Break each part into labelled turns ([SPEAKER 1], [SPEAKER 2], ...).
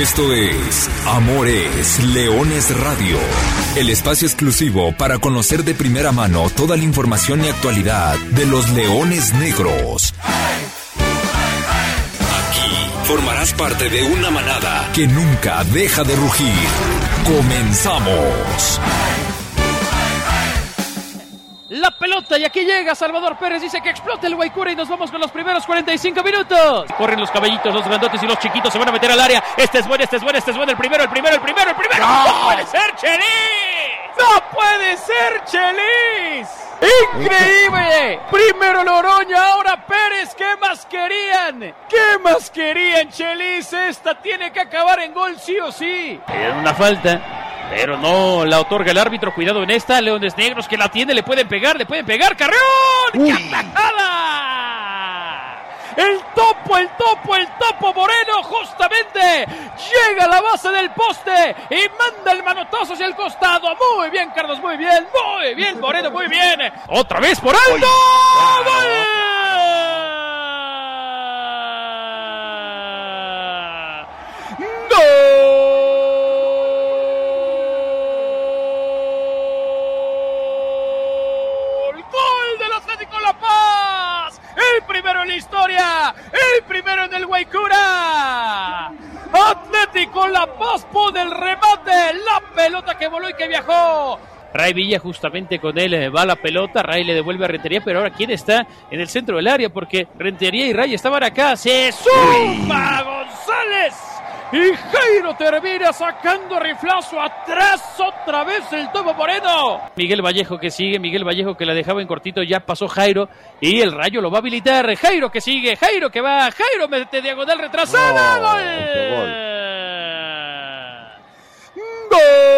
[SPEAKER 1] Esto es Amores Leones Radio, el espacio exclusivo para conocer de primera mano toda la información y actualidad de los leones negros. Aquí formarás parte de una manada que nunca deja de rugir. Comenzamos.
[SPEAKER 2] Pelota y aquí llega Salvador Pérez, dice que explota el Guaycura y nos vamos con los primeros 45 minutos. Corren los caballitos, los grandotes y los chiquitos se van a meter al área. Este es bueno, este es bueno, este es bueno, el primero, el primero, el primero, el primero. ¡No, puede ser Chelis! ¡No puede ser Chelis! ¡Increíble! Primero Loroña, ahora Pérez. ¿Qué más querían? ¿Qué más querían, Chelis? Esta tiene que acabar en gol sí o sí. Era una falta. Pero no la otorga el árbitro. Cuidado en esta. Leones Negros que la tiene. Le pueden pegar, le pueden pegar. ¡Carreón! ¡Qué! El topo, el topo, el topo Moreno justamente llega a la base del poste y manda el manotazo hacia el costado. Muy bien, Carlos, muy bien, muy bien, Moreno, muy bien. Otra vez por alto. primero el primero en el Guaycura. Atlético La Paz pone el remate, la pelota que voló y que viajó. Ray Villa justamente con él eh, va la pelota, Ray le devuelve a Rentería, pero ahora quién está en el centro del área porque Rentería y Ray estaban acá. Se suma González y Jairo termina sacando riflazo atrás otra vez el Topo Moreno. Miguel Vallejo que sigue, Miguel Vallejo que la dejaba en cortito, ya pasó Jairo y el rayo lo va a habilitar. Jairo que sigue, Jairo que va, Jairo mete diagonal retrasada. gol. Gol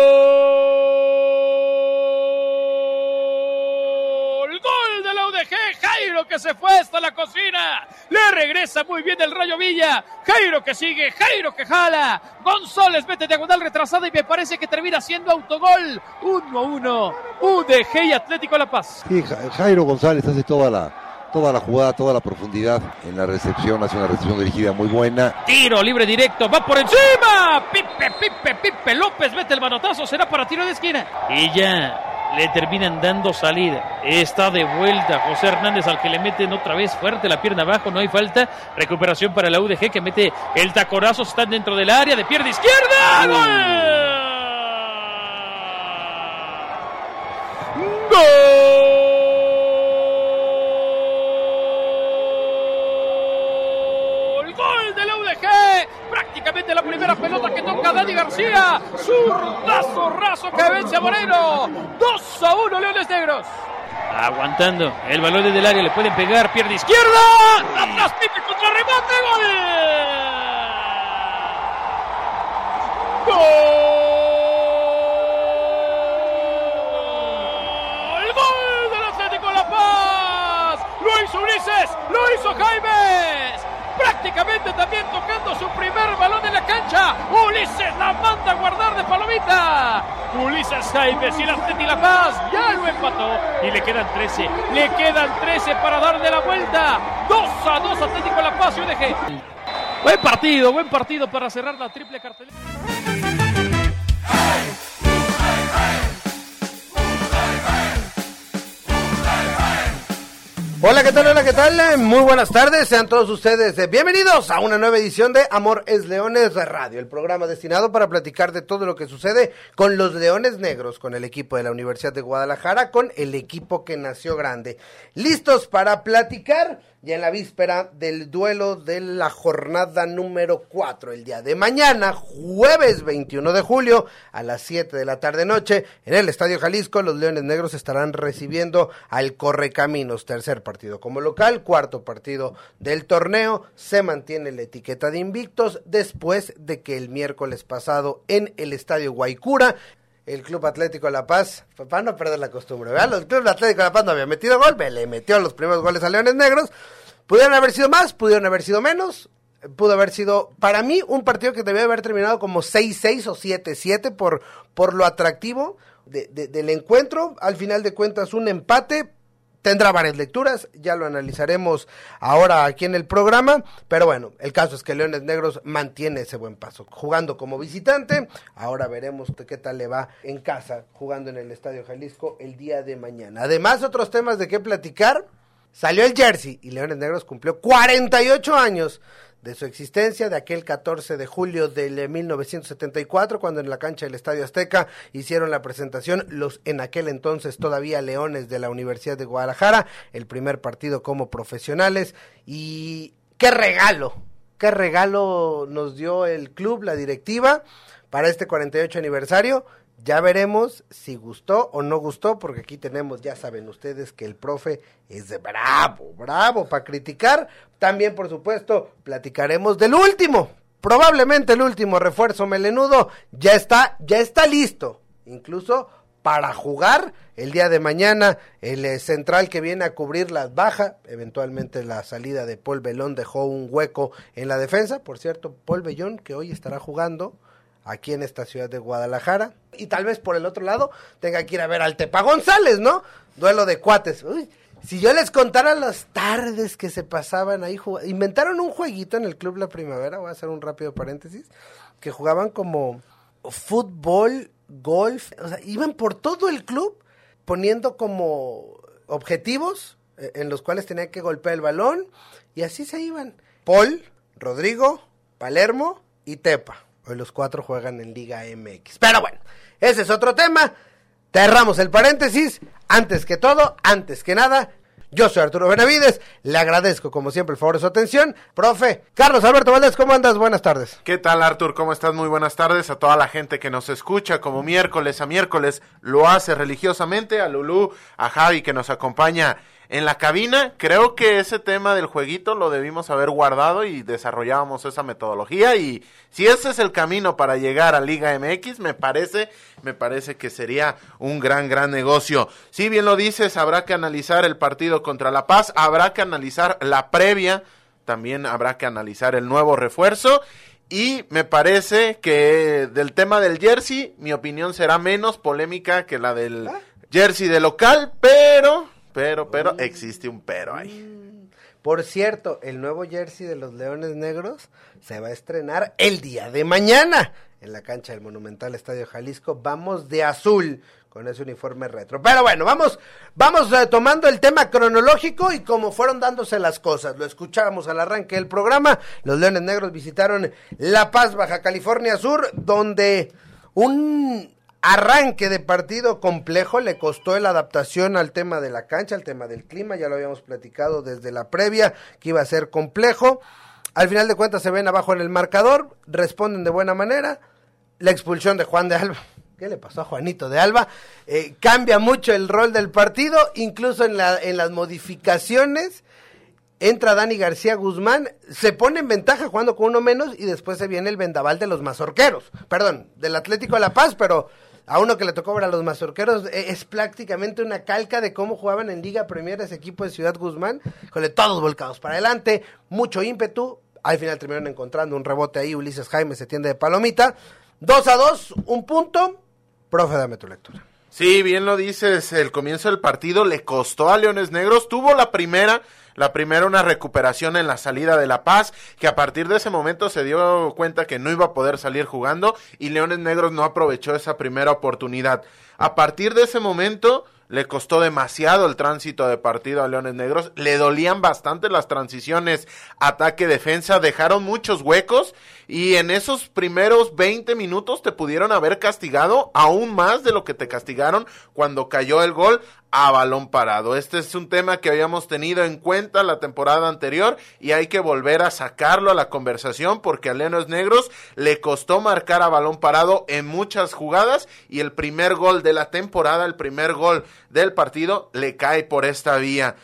[SPEAKER 2] Jairo que se fue hasta la cocina. Le regresa muy bien el Rayo Villa. Jairo que sigue, Jairo que jala. González mete diagonal retrasada y me parece que termina siendo autogol. 1 a 1. UDG y Atlético La Paz.
[SPEAKER 3] Sí, Jairo González hace toda la, toda la jugada, toda la profundidad en la recepción, hace una recepción dirigida muy buena.
[SPEAKER 2] Tiro libre directo, va por encima. Pipe, Pipe, Pipe López mete el manotazo, será para tiro de esquina. Y ya le terminan dando salida. Está de vuelta José Hernández al que le meten otra vez fuerte la pierna abajo, no hay falta. Recuperación para la UDG que mete el tacorazo, están dentro del área de pierna izquierda. ¡Gol! ¡Gol! ¡Gol de la UDG! Prácticamente la pelota que toca Dani García. Zurdazo raso que vence a Moreno. 2 a 1 Leones Negros. Aguantando el balón desde el área, le pueden pegar, pierde izquierda. Atrás Pipe contra remate, gol. Gol. El gol del Atlético La Paz. Lo hizo Ulises, lo hizo Jaimes prácticamente también tocando su primer balón en la cancha. Ulises la manda a guardar de palomita. Ulises Jaimes y la Atleti La Paz ya lo empató y le quedan 13. Le quedan 13 para darle la vuelta. 2 a 2 Atlético La Paz y UDG. Buen partido, buen partido para cerrar la triple cartelera.
[SPEAKER 4] Hola, ¿qué tal? Hola, ¿qué tal? Muy buenas tardes, sean todos ustedes eh, bienvenidos a una nueva edición de Amor es Leones Radio, el programa destinado para platicar de todo lo que sucede con los Leones Negros, con el equipo de la Universidad de Guadalajara, con el equipo que nació grande. Listos para platicar ya en la víspera del duelo de la jornada número 4, el día de mañana, jueves 21 de julio, a las 7 de la tarde noche, en el Estadio Jalisco, los Leones Negros estarán recibiendo al Correcaminos, tercer partido como local, cuarto partido del torneo, se mantiene la etiqueta de invictos después de que el miércoles pasado en el Estadio Guaycura, el Club Atlético La Paz, para no perder la costumbre, ¿verdad? El Club Atlético La Paz no había metido gol, le metió los primeros goles a Leones Negros. Pudieron haber sido más, pudieron haber sido menos, pudo haber sido, para mí, un partido que debía haber terminado como 6-6 o 7-7 por, por lo atractivo de, del encuentro. Al final de cuentas, un empate, tendrá varias lecturas, ya lo analizaremos ahora aquí en el programa, pero bueno, el caso es que Leones Negros mantiene ese buen paso, jugando como visitante, ahora veremos qué tal le va en casa, jugando en el Estadio Jalisco el día de mañana. Además, otros temas de qué platicar, salió el jersey y Leones Negros cumplió 48 años de su existencia de aquel 14 de julio de 1974, cuando en la cancha del Estadio Azteca hicieron la presentación los en aquel entonces todavía Leones de la Universidad de Guadalajara, el primer partido como profesionales. Y qué regalo, qué regalo nos dio el club, la directiva para este 48 aniversario ya veremos si gustó o no gustó, porque aquí tenemos, ya saben ustedes, que el profe es de bravo, bravo para criticar. También, por supuesto, platicaremos del último, probablemente el último refuerzo melenudo. Ya está, ya está listo, incluso para jugar el día de mañana. El eh, central que viene a cubrir las bajas, eventualmente la salida de Paul Belón dejó un hueco en la defensa. Por cierto, Paul Bellón, que hoy estará jugando aquí en esta ciudad de Guadalajara. Y tal vez por el otro lado tenga que ir a ver al Tepa González, ¿no? Duelo de cuates. Uy, si yo les contara las tardes que se pasaban ahí, inventaron un jueguito en el Club La Primavera, voy a hacer un rápido paréntesis, que jugaban como fútbol, golf, o sea, iban por todo el club poniendo como objetivos eh, en los cuales tenían que golpear el balón y así se iban. Paul, Rodrigo, Palermo y Tepa. Hoy los cuatro juegan en Liga MX. Pero bueno, ese es otro tema. Cerramos el paréntesis. Antes que todo, antes que nada, yo soy Arturo Benavides, le agradezco como siempre el favor de su atención. Profe, Carlos Alberto Valdés, ¿cómo andas? Buenas tardes.
[SPEAKER 5] ¿Qué tal Artur? ¿Cómo estás? Muy buenas tardes a toda la gente que nos escucha como miércoles a miércoles lo hace religiosamente, a Lulú, a Javi que nos acompaña en la cabina. Creo que ese tema del jueguito lo debimos haber guardado y desarrollábamos esa metodología y si ese es el camino para llegar a Liga MX, me parece, me parece que sería un gran, gran negocio. Si bien lo dices, habrá que analizar el partido contra La Paz, habrá que analizar la previa, también habrá que analizar el nuevo refuerzo y me parece que del tema del jersey, mi opinión será menos polémica que la del ah. jersey de local, pero pero, pero, existe un pero ahí. Mm.
[SPEAKER 4] Por cierto, el nuevo jersey de los Leones Negros se va a estrenar el día de mañana en la cancha del Monumental Estadio Jalisco. Vamos de azul con ese uniforme retro. Pero bueno, vamos, vamos eh, tomando el tema cronológico y cómo fueron dándose las cosas. Lo escuchábamos al arranque del programa. Los Leones Negros visitaron La Paz, Baja California Sur, donde un arranque de partido complejo, le costó la adaptación al tema de la cancha, al tema del clima, ya lo habíamos platicado desde la previa, que iba a ser complejo. Al final de cuentas se ven abajo en el marcador, responden de buena manera. La expulsión de Juan de Alba, ¿qué le pasó a Juanito de Alba? Eh, cambia mucho el rol del partido, incluso en, la, en las modificaciones. Entra Dani García Guzmán, se pone en ventaja jugando con uno menos y después se viene el vendaval de los mazorqueros, perdón, del Atlético de La Paz, pero a uno que le tocó ver a los mazorqueros, e, es prácticamente una calca de cómo jugaban en Liga Premier ese equipo de Ciudad Guzmán, con todos volcados para adelante, mucho ímpetu, al final terminaron encontrando un rebote ahí, Ulises Jaime se tiende de palomita, 2 a 2, un punto, profe, dame tu lectura.
[SPEAKER 5] Sí, bien lo dices, el comienzo del partido le costó a Leones Negros, tuvo la primera, la primera una recuperación en la salida de La Paz, que a partir de ese momento se dio cuenta que no iba a poder salir jugando y Leones Negros no aprovechó esa primera oportunidad. A partir de ese momento le costó demasiado el tránsito de partido a Leones Negros, le dolían bastante las transiciones ataque-defensa, dejaron muchos huecos y en esos primeros 20 minutos te pudieron haber castigado aún más de lo que te castigaron cuando cayó el gol a balón parado. Este es un tema que habíamos tenido en cuenta la temporada anterior y hay que volver a sacarlo a la conversación porque a Leones Negros le costó marcar a balón parado en muchas jugadas y el primer gol de la temporada, el primer gol del partido le cae por esta vía.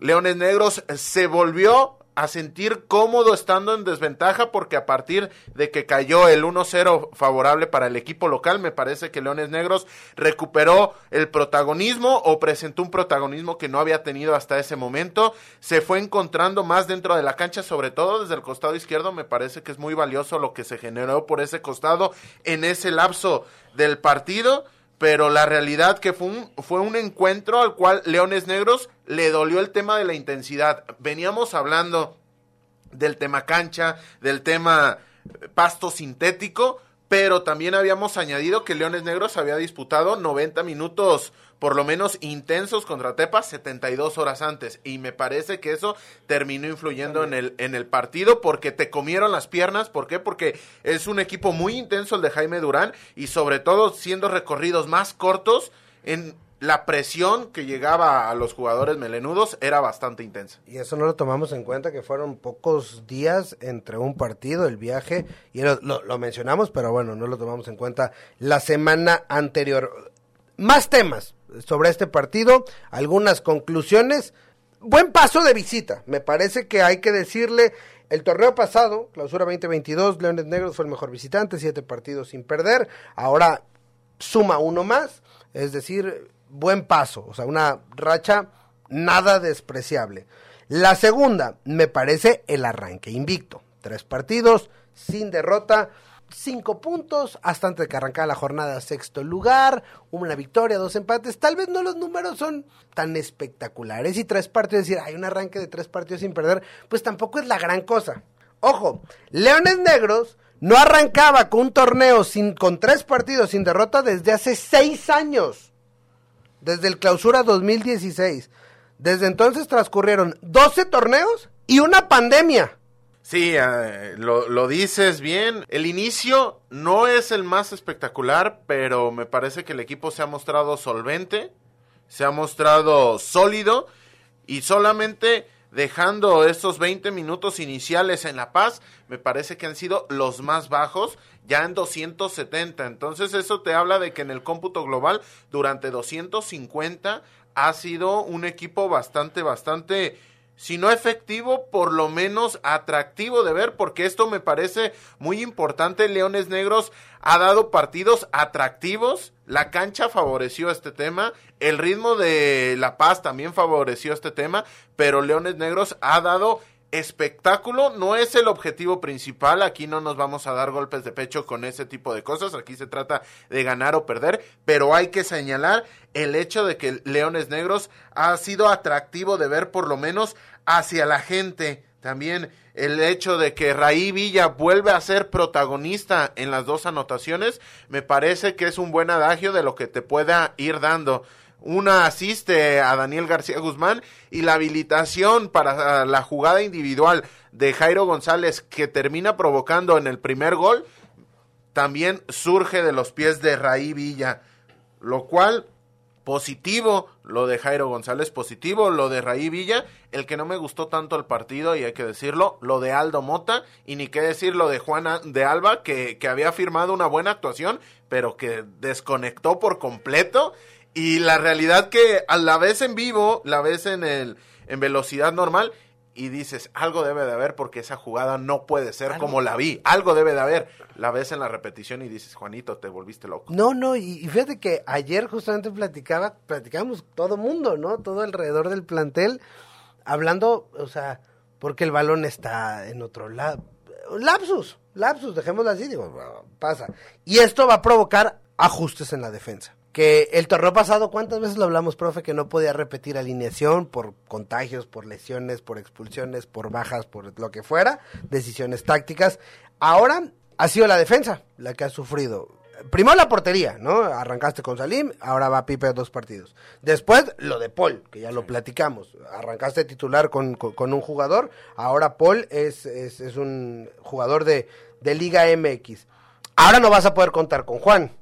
[SPEAKER 5] Leones Negros se volvió a sentir cómodo estando en desventaja porque a partir de que cayó el 1-0 favorable para el equipo local, me parece que Leones Negros recuperó el protagonismo o presentó un protagonismo que no había tenido hasta ese momento. Se fue encontrando más dentro de la cancha, sobre todo desde el costado izquierdo. Me parece que es muy valioso lo que se generó por ese costado en ese lapso del partido pero la realidad que fue un, fue un encuentro al cual Leones Negros le dolió el tema de la intensidad. Veníamos hablando del tema cancha, del tema pasto sintético, pero también habíamos añadido que Leones Negros había disputado 90 minutos por lo menos intensos contra Tepa 72 horas antes y me parece que eso terminó influyendo en el en el partido porque te comieron las piernas, ¿por qué? Porque es un equipo muy intenso el de Jaime Durán y sobre todo siendo recorridos más cortos en la presión que llegaba a los jugadores melenudos era bastante intensa.
[SPEAKER 4] Y eso no lo tomamos en cuenta, que fueron pocos días entre un partido, el viaje, y lo, lo, mencionamos, pero bueno, no lo tomamos en cuenta la semana anterior. Más temas sobre este partido, algunas conclusiones. Buen paso de visita, me parece que hay que decirle, el torneo pasado, clausura 2022, Leones Negros fue el mejor visitante, siete partidos sin perder, ahora suma uno más, es decir, buen paso, o sea, una racha nada despreciable. La segunda, me parece el arranque invicto. Tres partidos, sin derrota, cinco puntos, hasta antes de que arrancara la jornada sexto lugar, una victoria, dos empates. Tal vez no los números son tan espectaculares y tres partidos, decir, hay un arranque de tres partidos sin perder, pues tampoco es la gran cosa. Ojo, Leones Negros no arrancaba con un torneo sin, con tres partidos sin derrota desde hace seis años desde el clausura 2016. Desde entonces transcurrieron 12 torneos y una pandemia.
[SPEAKER 5] Sí, eh, lo, lo, dices bien. El inicio no es el más espectacular, pero me parece que el equipo se ha mostrado solvente, se ha mostrado sólido y solamente dejando estos 20 minutos iniciales en La Paz, me parece que han sido los más bajos, ya en 270. Entonces eso te habla de que en el cómputo global, durante 250, ha sido un equipo bastante, bastante si no efectivo, por lo menos atractivo de ver, porque esto me parece muy importante. Leones Negros ha dado partidos atractivos, la cancha favoreció este tema, el ritmo de La Paz también favoreció este tema, pero Leones Negros ha dado espectáculo no es el objetivo principal, aquí no nos vamos a dar golpes de pecho con ese tipo de cosas, aquí se trata de ganar o perder, pero hay que señalar el hecho de que Leones Negros ha sido atractivo de ver por lo menos hacia la gente, también el hecho de que Raí Villa vuelve a ser protagonista en las dos anotaciones, me parece que es un buen adagio de lo que te pueda ir dando una asiste a Daniel García Guzmán y la habilitación para la jugada individual de Jairo González que termina provocando en el primer gol también surge de los pies de Raí Villa, lo cual positivo lo de Jairo González, positivo lo de Raí Villa, el que no me gustó tanto el partido, y hay que decirlo, lo de Aldo Mota, y ni qué decir lo de Juana de Alba, que, que había firmado una buena actuación, pero que desconectó por completo, y la realidad que a la vez en vivo, la vez en el en velocidad normal y dices, algo debe de haber porque esa jugada no puede ser como la vi, algo debe de haber. La ves en la repetición y dices, Juanito, te volviste loco.
[SPEAKER 4] No, no, y, fíjate que ayer justamente platicaba, platicamos todo mundo, ¿no? Todo alrededor del plantel, hablando, o sea, porque el balón está en otro lado. Lapsus, lapsus, dejémoslo así, digo, pasa. Y esto va a provocar ajustes en la defensa que el torneo pasado, ¿cuántas veces lo hablamos, profe? Que no podía repetir alineación por contagios, por lesiones, por expulsiones, por bajas, por lo que fuera, decisiones tácticas. Ahora ha sido la defensa la que ha sufrido. Primero la portería, ¿no? Arrancaste con Salim, ahora va Pipe a dos partidos. Después lo de Paul, que ya lo platicamos. Arrancaste titular con, un jugador, ahora Paul es, es, es un jugador de, de Liga MX. Ahora no vas a poder contar con Juan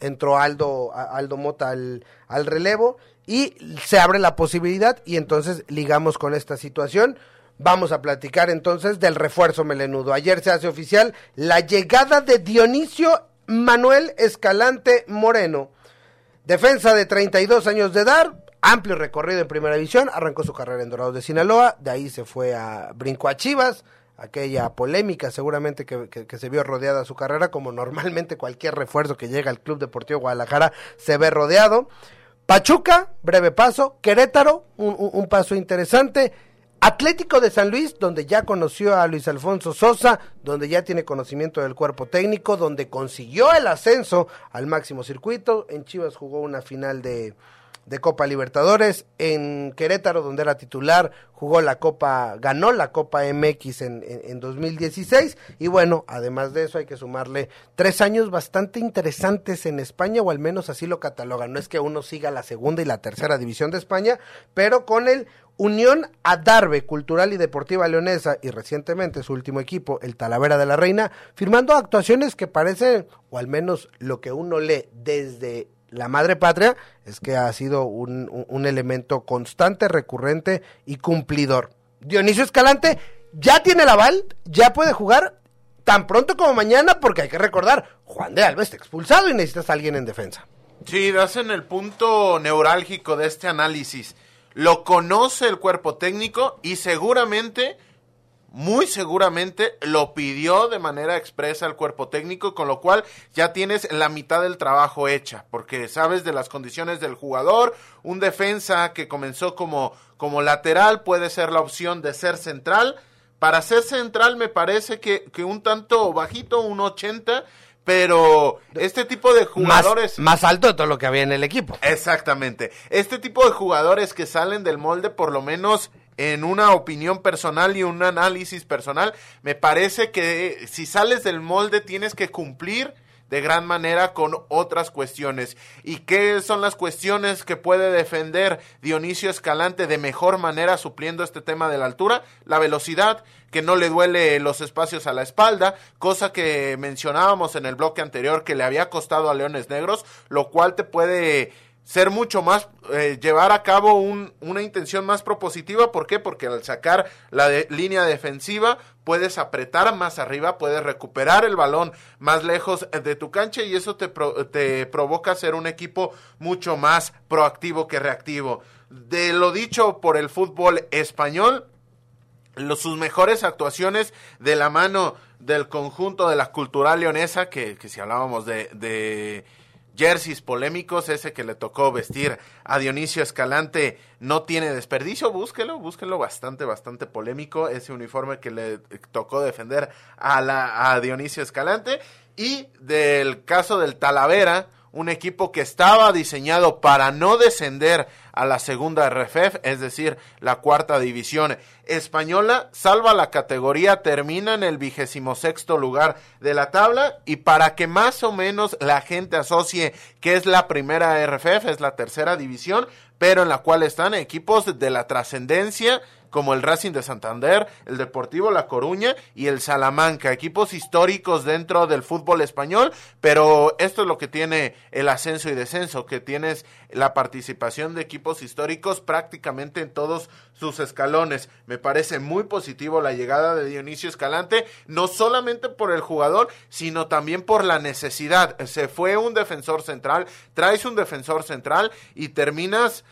[SPEAKER 4] entró Aldo, Aldo Mota al, al relevo y se abre la posibilidad y entonces ligamos con esta situación. Vamos a platicar entonces del refuerzo melenudo. Ayer se hace oficial la llegada de Dionisio Manuel Escalante Moreno. Defensa de 32 años de edad, amplio recorrido en primera división, arrancó su carrera en Dorados de Sinaloa, de ahí se fue a Brinco a Chivas, aquella polémica seguramente que, que, se vio rodeada su carrera, como normalmente cualquier refuerzo que llega al Club Deportivo Guadalajara se ve rodeado. Pachuca, breve paso. Querétaro, un, un paso interesante. Atlético de San Luis, donde ya conoció a Luis Alfonso Sosa, donde ya tiene conocimiento del cuerpo técnico, donde consiguió el ascenso al máximo circuito. En Chivas jugó una final de, de Copa Libertadores. En Querétaro, donde era titular, jugó la Copa, ganó la Copa MX en, en, en, 2016. Y bueno, además de eso hay que sumarle tres años bastante interesantes en España, o al menos así lo catalogan. No es que uno siga la segunda y la tercera división de España, pero con el Unión Adarve Cultural y Deportiva Leonesa y recientemente su último equipo, el Talavera de la Reina, firmando actuaciones que parecen, o al menos lo que uno lee desde la madre patria, es que ha sido un, un, elemento constante, recurrente y cumplidor. Dionisio Escalante ya tiene el aval, ya puede jugar tan pronto como mañana, porque hay que recordar, Juan de Alba está expulsado y necesitas a alguien en defensa.
[SPEAKER 5] Sí, das en el punto neurálgico de este análisis lo conoce el cuerpo técnico y seguramente, muy seguramente, lo pidió de manera expresa el cuerpo técnico, con lo cual ya tienes la mitad del trabajo hecha, porque sabes de las condiciones del jugador, un defensa que comenzó como, como lateral puede ser la opción de ser central. Para ser central me parece que, que un tanto bajito, un 80, pero este tipo de jugadores...
[SPEAKER 4] Más, más, alto de todo lo que había en el equipo.
[SPEAKER 5] Exactamente. Este tipo de jugadores que salen del molde, por lo menos en una opinión personal y un análisis personal, me parece que si sales del molde tienes que cumplir de gran manera con otras cuestiones. ¿Y qué son las cuestiones que puede defender Dionisio Escalante de mejor manera supliendo este tema de la altura? La velocidad, que no le duele los espacios a la espalda, cosa que mencionábamos en el bloque anterior que le había costado a Leones Negros, lo cual te puede ser mucho más, eh, llevar a cabo un, una intención más propositiva. ¿Por qué? Porque al sacar la de, línea defensiva puedes apretar más arriba, puedes recuperar el balón más lejos de tu cancha y eso te, pro, te provoca ser un equipo mucho más proactivo que reactivo. De lo dicho por el fútbol español, sus mejores actuaciones de la mano del conjunto de la cultural leonesa, que, si hablábamos de jerseys polémicos, ese que le tocó vestir a Dionisio Escalante no tiene desperdicio, búsquelo, búsquelo, bastante, bastante polémico, ese uniforme que le tocó defender a, la, a Dionisio Escalante, y del caso del Talavera, un equipo que estaba diseñado para no descender a la segunda RFF, es decir, la cuarta división española, salva la categoría, termina en el vigésimo sexto lugar de la tabla y para que más o menos la gente asocie que es la primera RFF, es la tercera división, pero en la cual están equipos de la trascendencia como el Racing de Santander, el Deportivo La Coruña y el Salamanca, equipos históricos dentro del fútbol español, pero esto es lo que tiene el ascenso y descenso, que tienes la participación de equipos históricos prácticamente en todos sus escalones. Me parece muy positivo la llegada de Dionisio Escalante, no solamente por el jugador, sino también por la necesidad. Se fue un defensor central, traes un defensor central y terminas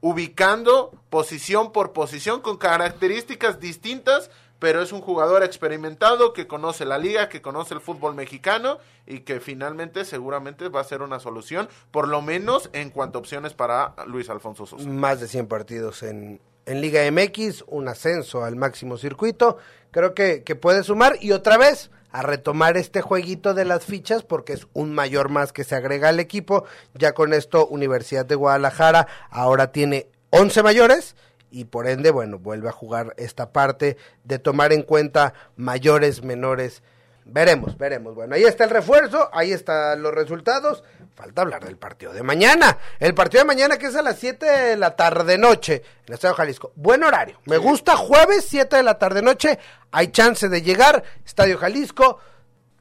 [SPEAKER 5] ubicando posición por posición con características distintas, pero es un jugador experimentado que conoce la liga, que conoce el fútbol mexicano y que finalmente seguramente va a ser una solución, por lo menos en cuanto a opciones para Luis Alfonso Sosa.
[SPEAKER 4] Más de 100 partidos en, en Liga MX, un ascenso al máximo circuito, creo que, que puede sumar y otra vez a retomar este jueguito de las fichas porque es un mayor más que se agrega al equipo. Ya con esto Universidad de Guadalajara ahora tiene 11 mayores y por ende, bueno, vuelve a jugar esta parte de tomar en cuenta mayores, menores. Veremos, veremos. Bueno, ahí está el refuerzo, ahí están los resultados. Falta hablar del partido de mañana. El partido de mañana que es a las 7 de la tarde noche en el Estadio Jalisco. Buen horario. Me gusta jueves 7 de la tarde noche. Hay chance de llegar. Estadio Jalisco.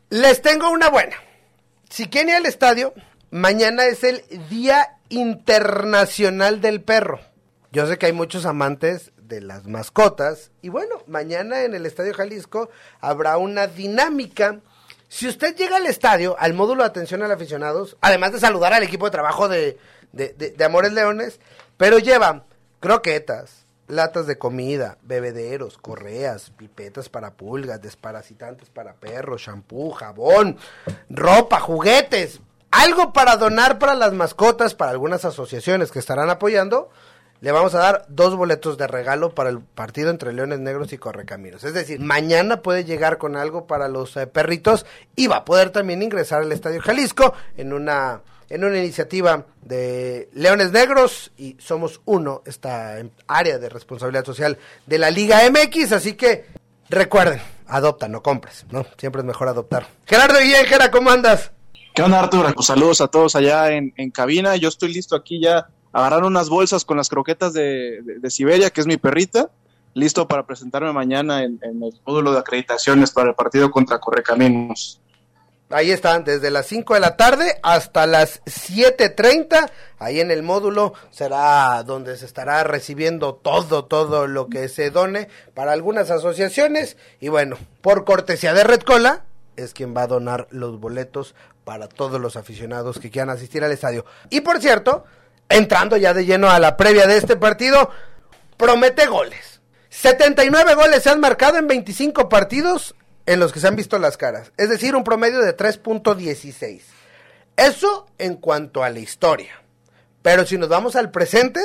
[SPEAKER 4] Les tengo una buena. Si quieren ir al estadio, mañana es el Día Internacional del Perro. Yo sé que hay muchos amantes de las mascotas y bueno, mañana en el Estadio Jalisco habrá una dinámica. Si usted llega al estadio, al módulo de atención al aficionados, además de saludar al equipo de trabajo de, de, de, de Amores Leones, pero lleva croquetas, latas de comida, bebederos, correas, pipetas para pulgas, desparasitantes para perros, shampoo, jabón, ropa, juguetes, algo para donar para las mascotas, para algunas asociaciones que estarán apoyando, le vamos a dar dos boletos de regalo para el partido entre Leones Negros y Correcaminos. Es decir, mañana puede llegar con algo para los eh, perritos y va a poder también ingresar al Estadio Jalisco en una en una iniciativa de Leones Negros y Somos Uno, esta área de responsabilidad social de la Liga MX, así que recuerden, adopta, no compres, ¿no? Siempre es mejor adoptar. Gerardo Guillén, Gera, ¿cómo andas?
[SPEAKER 6] ¿Qué onda, Arturo? Pues saludos a todos allá en, en cabina. Yo estoy listo aquí ya agarrar unas bolsas con las croquetas de, Siberia, que es mi perrita, listo para presentarme mañana en, en, el módulo de acreditaciones para el partido contra Correcaminos.
[SPEAKER 4] Ahí están, desde las 5 de la tarde hasta las 7.30. Ahí en el módulo será donde se estará recibiendo todo, todo lo que se done para algunas asociaciones. Y bueno, por cortesía de Red Cola, es quien va a donar los boletos para todos los aficionados que quieran asistir al estadio. Y por cierto, entrando ya de lleno a la previa de este partido, promete goles. 79 goles se han marcado en 25 partidos en los que se han visto las caras. Es decir, un promedio de 3.16. Eso en cuanto a la historia. Pero si nos vamos al presente,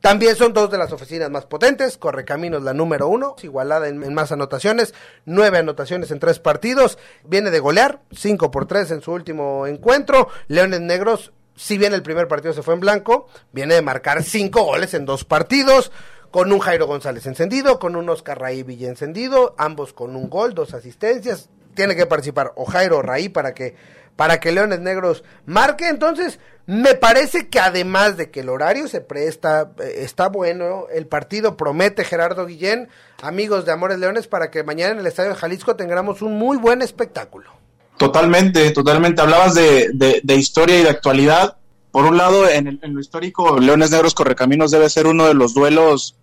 [SPEAKER 4] también son dos de las oficinas más potentes. Correcaminos la número uno, igualada en, en, más anotaciones, nueve anotaciones en tres partidos. Viene de golear, cinco por tres en su último encuentro. Leones Negros si bien el primer partido se fue en blanco, viene de marcar cinco goles en dos partidos, con un Jairo González encendido, con un Oscar Raí Villa encendido, ambos con un gol, dos asistencias. Tiene que participar o Jairo o Raí para que, para que Leones Negros marque. Entonces, me parece que además de que el horario se presta, eh, está bueno, el partido promete Gerardo Guillén, amigos de Amores Leones, para que mañana en el Estadio de Jalisco tengamos un muy buen espectáculo.
[SPEAKER 6] Totalmente, totalmente. Hablabas de, de, de, historia y de actualidad. Por un lado, en, el, en, lo histórico, Leones Negros Correcaminos debe ser uno de los duelos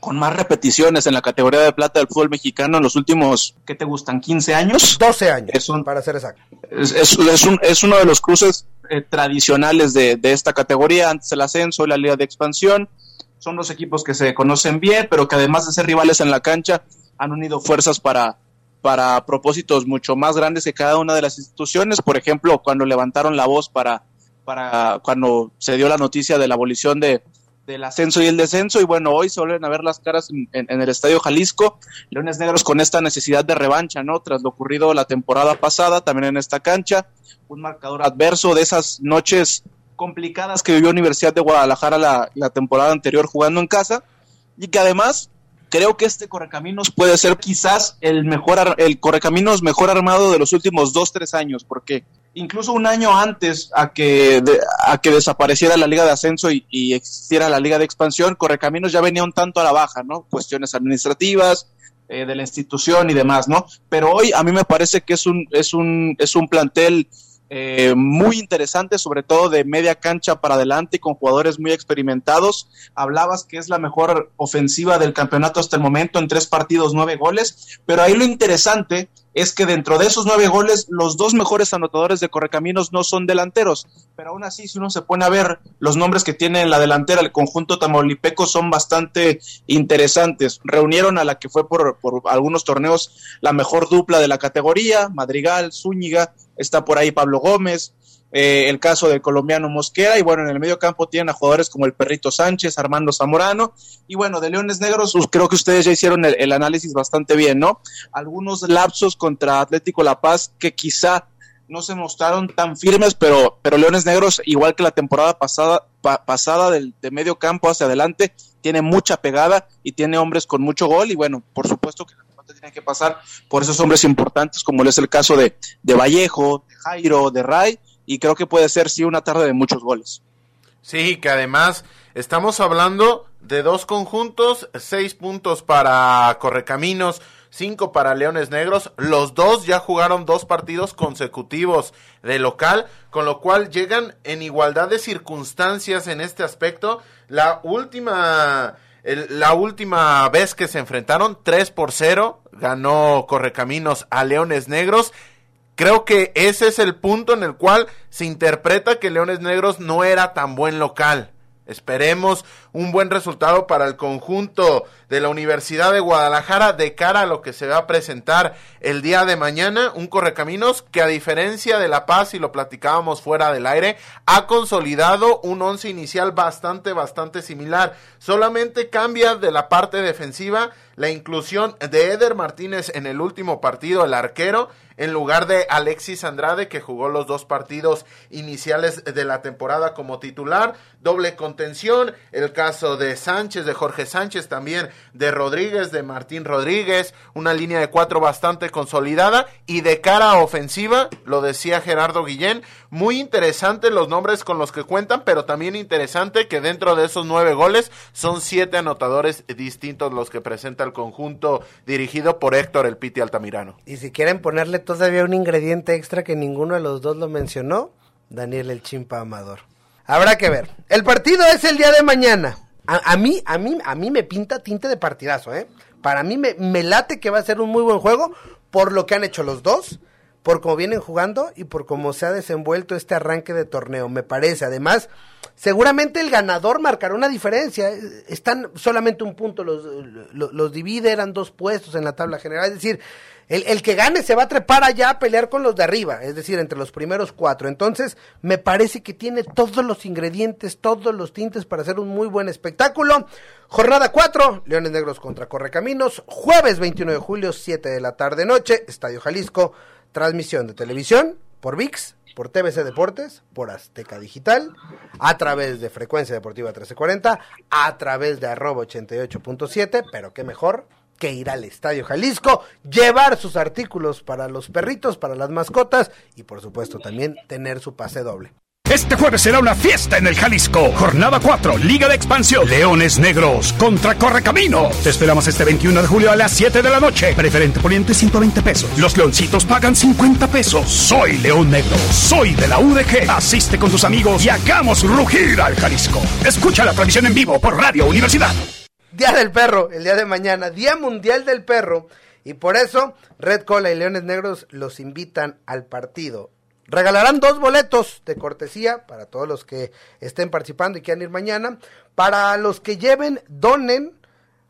[SPEAKER 6] con más repeticiones en la categoría de plata del fútbol mexicano en los últimos, ¿qué te gustan? ¿15 años?
[SPEAKER 4] 12 años, es un, para ser exacto.
[SPEAKER 6] Es, es, es, un, es uno de los cruces eh, tradicionales de, de esta categoría, antes el ascenso y la liga de expansión. Son dos equipos que se conocen bien, pero que además de ser rivales en la cancha, han unido fuerzas para para propósitos mucho más grandes que cada una de las instituciones. Por ejemplo, cuando levantaron la voz para, para cuando se dio la noticia de la abolición de, del ascenso y el descenso. Y bueno, hoy se vuelven a ver las caras en, el Estadio Jalisco. Leones Negros con esta necesidad de revancha, ¿no? Tras lo ocurrido la temporada pasada, también en esta cancha. Un marcador adverso de esas noches complicadas que vivió Universidad de Guadalajara la, la temporada anterior jugando en casa. Y que además creo que este Correcaminos puede ser quizás el mejor, el Correcaminos mejor armado de los últimos dos, tres años, porque incluso un año antes a que, de, a que desapareciera la Liga de Ascenso y, existiera la Liga de Expansión, Correcaminos ya venía un tanto a la baja, ¿no? Cuestiones administrativas, eh, de la institución y demás, ¿no? Pero hoy a mí me parece que es un, es un, es un plantel eh, muy interesante, sobre todo de media cancha para adelante, con jugadores muy experimentados. Hablabas que es la mejor ofensiva del campeonato hasta el momento, en tres partidos, nueve goles, pero ahí lo interesante es que dentro de esos nueve goles, los dos mejores anotadores de Correcaminos no son delanteros, pero aún así, si uno se pone a ver los nombres que tiene en la delantera, el conjunto tamaulipeco son bastante interesantes. Reunieron a la que fue por, por algunos torneos la mejor dupla de la categoría, Madrigal, Zúñiga, está por ahí Pablo Gómez, eh, el caso del colombiano Mosquera, y bueno, en el medio campo tienen a jugadores como el Perrito Sánchez, Armando Zamorano, y bueno, de Leones Negros, pues, creo que ustedes ya hicieron el, análisis bastante bien, ¿no? Algunos lapsos contra Atlético La Paz que quizá no se mostraron tan firmes, pero, pero Leones Negros, igual que la temporada pasada, pa, pasada del, de medio campo hacia adelante, tiene mucha pegada y tiene hombres con mucho gol, y bueno, por supuesto que tiene que pasar por esos hombres importantes, como es el caso de, de Vallejo, de Jairo, de Ray, y creo que puede ser sí una tarde de muchos goles.
[SPEAKER 5] Sí, que además estamos hablando de dos conjuntos, seis puntos para Correcaminos, cinco para Leones Negros, los dos ya jugaron dos partidos consecutivos de local, con lo cual llegan en igualdad de circunstancias en este aspecto. La última la última vez que se enfrentaron, 3 por 0, ganó Correcaminos a Leones Negros. Creo que ese es el punto en el cual se interpreta que Leones Negros no era tan buen local. Esperemos un buen resultado para el conjunto de la Universidad de Guadalajara de cara a lo que se va a presentar el día de mañana. Un correcaminos que a diferencia de La Paz, y lo platicábamos fuera del aire, ha consolidado un once inicial bastante, bastante similar. Solamente cambia de la parte defensiva la inclusión de Eder Martínez en el último partido, el arquero, en lugar de Alexis Andrade, que jugó los dos partidos iniciales de la temporada como titular. Doble contención, el caso de Sánchez, de Jorge Sánchez, también de Rodríguez, de Martín Rodríguez, una línea de cuatro bastante consolidada y de cara ofensiva, lo decía Gerardo Guillén, muy interesante los nombres con los que cuentan, pero también interesante que dentro de esos nueve goles son siete anotadores distintos los que presenta el conjunto dirigido por Héctor El Piti Altamirano.
[SPEAKER 4] Y si quieren ponerle todavía un ingrediente extra que ninguno de los dos lo mencionó, Daniel el Chimpa Amador. Habrá que ver. El partido es el día de mañana. A, mí, a mí, a mí me pinta tinte de partidazo, ¿eh? Para mí me, me late que va a ser un muy buen juego por lo que han hecho los dos por cómo vienen jugando y por cómo se ha desenvuelto este arranque de torneo, me parece. Además, seguramente el ganador marcará una diferencia. Están solamente un punto, los, los, divide, eran dos puestos en la tabla general. Es decir, el, el, que gane se va a trepar allá a pelear con los de arriba, es decir, entre los primeros cuatro. Entonces, me parece que tiene todos los ingredientes, todos los tintes para hacer un muy buen espectáculo. Jornada 4, Leones Negros contra Correcaminos, jueves 21 de julio, 7 de la tarde noche, Estadio Jalisco transmisión de televisión por VIX, por TBC Deportes, por Azteca Digital, a través de Frecuencia Deportiva 1340, a través de arroba 88.7, pero qué mejor que ir al Estadio Jalisco, llevar sus artículos para los perritos, para las mascotas y por supuesto también tener su pase doble.
[SPEAKER 7] Este jueves será una fiesta en el Jalisco. Jornada 4, Liga de Expansión. Leones Negros contra Correcamino. Te esperamos este 21 de julio a las 7 de la noche. Preferente poniente 120 pesos. Los leoncitos pagan 50 pesos. Soy León Negro. Soy de la UDG. Asiste con tus amigos y hagamos rugir al Jalisco. Escucha la transmisión en vivo por Radio Universidad.
[SPEAKER 4] Día del Perro, el día de mañana. Día Mundial del Perro. Y por eso, Red Cola y Leones Negros los invitan al partido Regalarán dos boletos de cortesía para todos los que estén participando y quieran ir mañana. Para los que lleven, donen,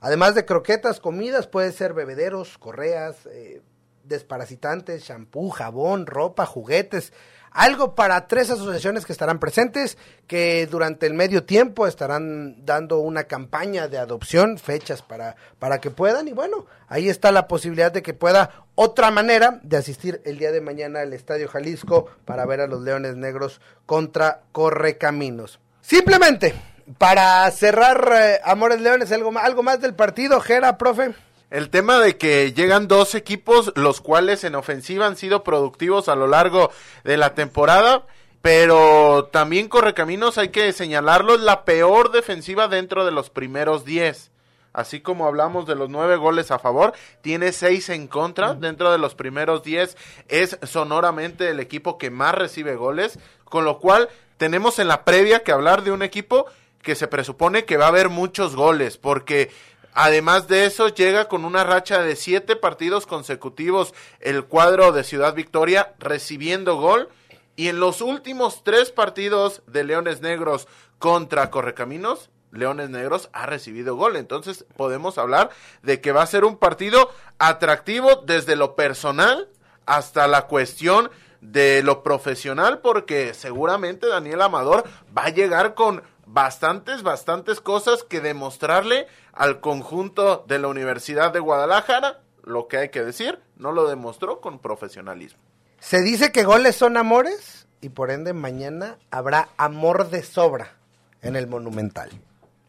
[SPEAKER 4] además de croquetas, comidas, puede ser bebederos, correas, eh, desparasitantes, shampoo, jabón, ropa, juguetes algo para tres asociaciones que estarán presentes, que durante el medio tiempo estarán dando una campaña de adopción, fechas para, para que puedan, y bueno, ahí está la posibilidad de que pueda otra manera de asistir el día de mañana al Estadio Jalisco para ver a los Leones Negros contra Correcaminos. Simplemente, para cerrar eh, Amores Leones, algo, algo más del partido, Jera, profe.
[SPEAKER 5] El tema de que llegan dos equipos, los cuales en ofensiva han sido productivos a lo largo de la temporada, pero también Correcaminos hay que señalarlo, es la peor defensiva dentro de los primeros diez. Así como hablamos de los nueve goles a favor, tiene seis en contra. Dentro de los primeros diez es sonoramente el equipo que más recibe goles, con lo cual tenemos en la previa que hablar de un equipo que se presupone que va a haber muchos goles, porque Además de eso, llega con una racha de siete partidos consecutivos el cuadro de Ciudad Victoria recibiendo gol. Y en los últimos tres partidos de Leones Negros contra Correcaminos, Leones Negros ha recibido gol. Entonces podemos hablar de que va a ser un partido atractivo desde lo personal hasta la cuestión de lo profesional, porque seguramente Daniel Amador va a llegar con bastantes, bastantes cosas que demostrarle al conjunto de la Universidad de Guadalajara. Lo que hay que decir, no lo demostró con profesionalismo.
[SPEAKER 4] Se dice que goles son amores y por ende mañana habrá amor de sobra en el Monumental.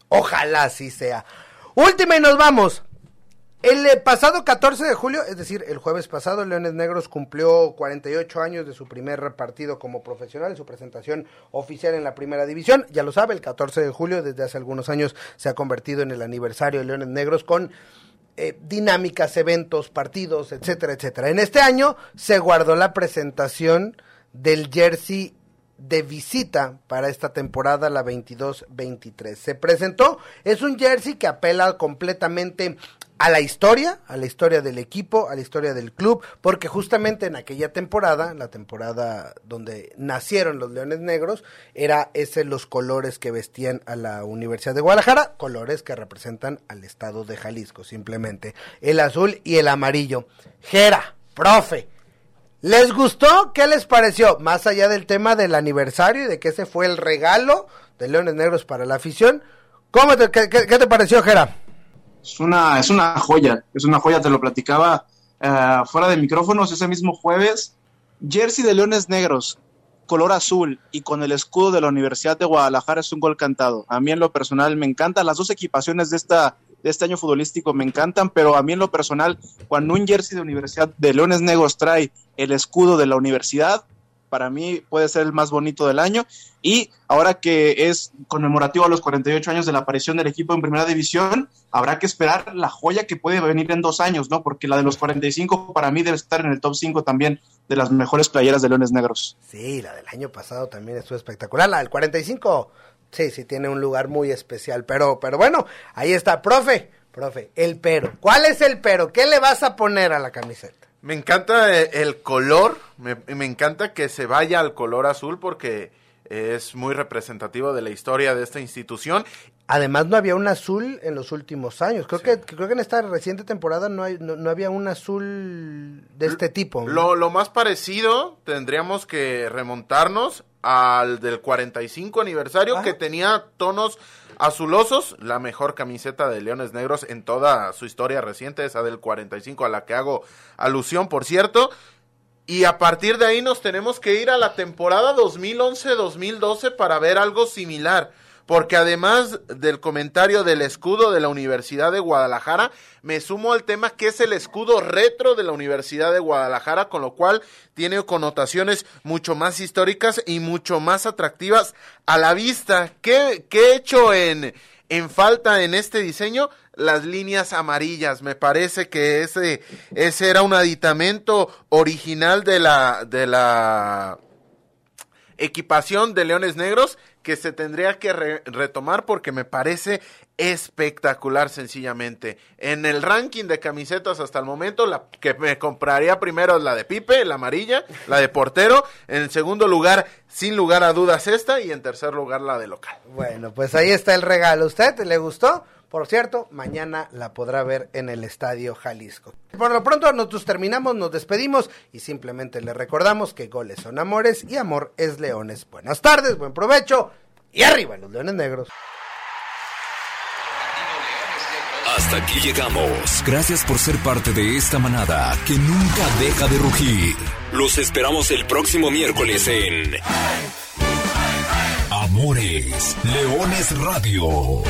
[SPEAKER 4] Ojalá así sea. Última y nos vamos. El eh, pasado 14 de julio, es decir, el jueves pasado, Leones Negros cumplió 48 años de su primer partido como profesional, su presentación oficial en la primera división. Ya lo sabe, el 14 de julio, desde hace algunos años, se ha convertido en el aniversario de Leones Negros con eh, dinámicas, eventos, partidos, etcétera, etcétera. En este año se guardó la presentación del jersey de visita para esta temporada, la 22-23. Se presentó, es un jersey que apela completamente a la historia, a la historia del equipo, a la historia del club, porque justamente en aquella temporada, la temporada donde nacieron los Leones Negros, era ese los colores que vestían a la Universidad de Guadalajara, colores que representan al estado de Jalisco, simplemente el azul y el amarillo. Jera, profe, ¿les gustó? ¿Qué les pareció? Más allá del tema del aniversario y de que ese fue el regalo de Leones Negros para la afición, ¿cómo te, qué, qué te pareció, Jera?
[SPEAKER 6] Es una, es una joya, es una joya, te lo platicaba uh, fuera de micrófonos ese mismo jueves. Jersey de Leones Negros, color azul y con el escudo de la Universidad de Guadalajara es un gol cantado. A mí en lo personal me encantan las dos equipaciones de esta de este año futbolístico me encantan, pero a mí en lo personal, cuando un jersey de Universidad de Leones Negros trae el escudo de la universidad, para mí puede ser el más bonito del año. Y ahora que es conmemorativo a los 48 años de la aparición del equipo en primera división, habrá que esperar la joya que puede venir en dos años, ¿no? Porque la de los 45 para mí debe estar en el top 5 también de las mejores playeras de Leones Negros.
[SPEAKER 4] Sí, la del año pasado también estuvo espectacular. La del 45, sí, sí, tiene un lugar muy especial. Pero, pero bueno, ahí está, profe, profe, el pero. ¿Cuál es el pero? ¿Qué le vas a poner a la camiseta?
[SPEAKER 5] Me encanta eh, el color, me, me, encanta que se vaya al color azul porque es muy representativo de la historia de esta institución.
[SPEAKER 4] Además no había un azul en los últimos años. Creo sí. que creo que en esta reciente temporada no, hay, no, no había un azul de este tipo.
[SPEAKER 5] ¿no? Lo, lo más parecido tendríamos que remontarnos al del 45 aniversario Ajá. que tenía tonos azulosos, la mejor camiseta de Leones Negros en toda su historia reciente, esa del 45 a la que hago alusión, por cierto. Y a partir de ahí nos tenemos que ir a la temporada 2011-2012 para ver algo similar. Porque además del comentario del escudo de la Universidad de Guadalajara, me sumo al tema que es el escudo retro de la Universidad de Guadalajara, con lo cual tiene connotaciones mucho más históricas y mucho más atractivas a la vista. ¿Qué, qué he hecho en, en falta en este diseño? Las líneas amarillas. Me parece que ese, ese era un aditamento original de la, de la equipación de Leones Negros que se tendría que re retomar porque me parece espectacular sencillamente. En el ranking de camisetas hasta el momento, la que me compraría primero es la de Pipe, la amarilla, la de portero. En segundo lugar, sin lugar a dudas, esta. Y en tercer lugar, la de local.
[SPEAKER 4] Bueno, pues ahí está el regalo. ¿Usted le gustó? Por cierto, mañana la podrá ver en el Estadio Jalisco. Por lo pronto nosotros terminamos, nos despedimos y simplemente le recordamos que goles son amores y amor es leones. Buenas tardes, buen provecho y arriba los leones negros.
[SPEAKER 1] Hasta aquí llegamos. Gracias por ser parte de esta manada que nunca deja de rugir. Los esperamos el próximo miércoles en Amores Leones Radio.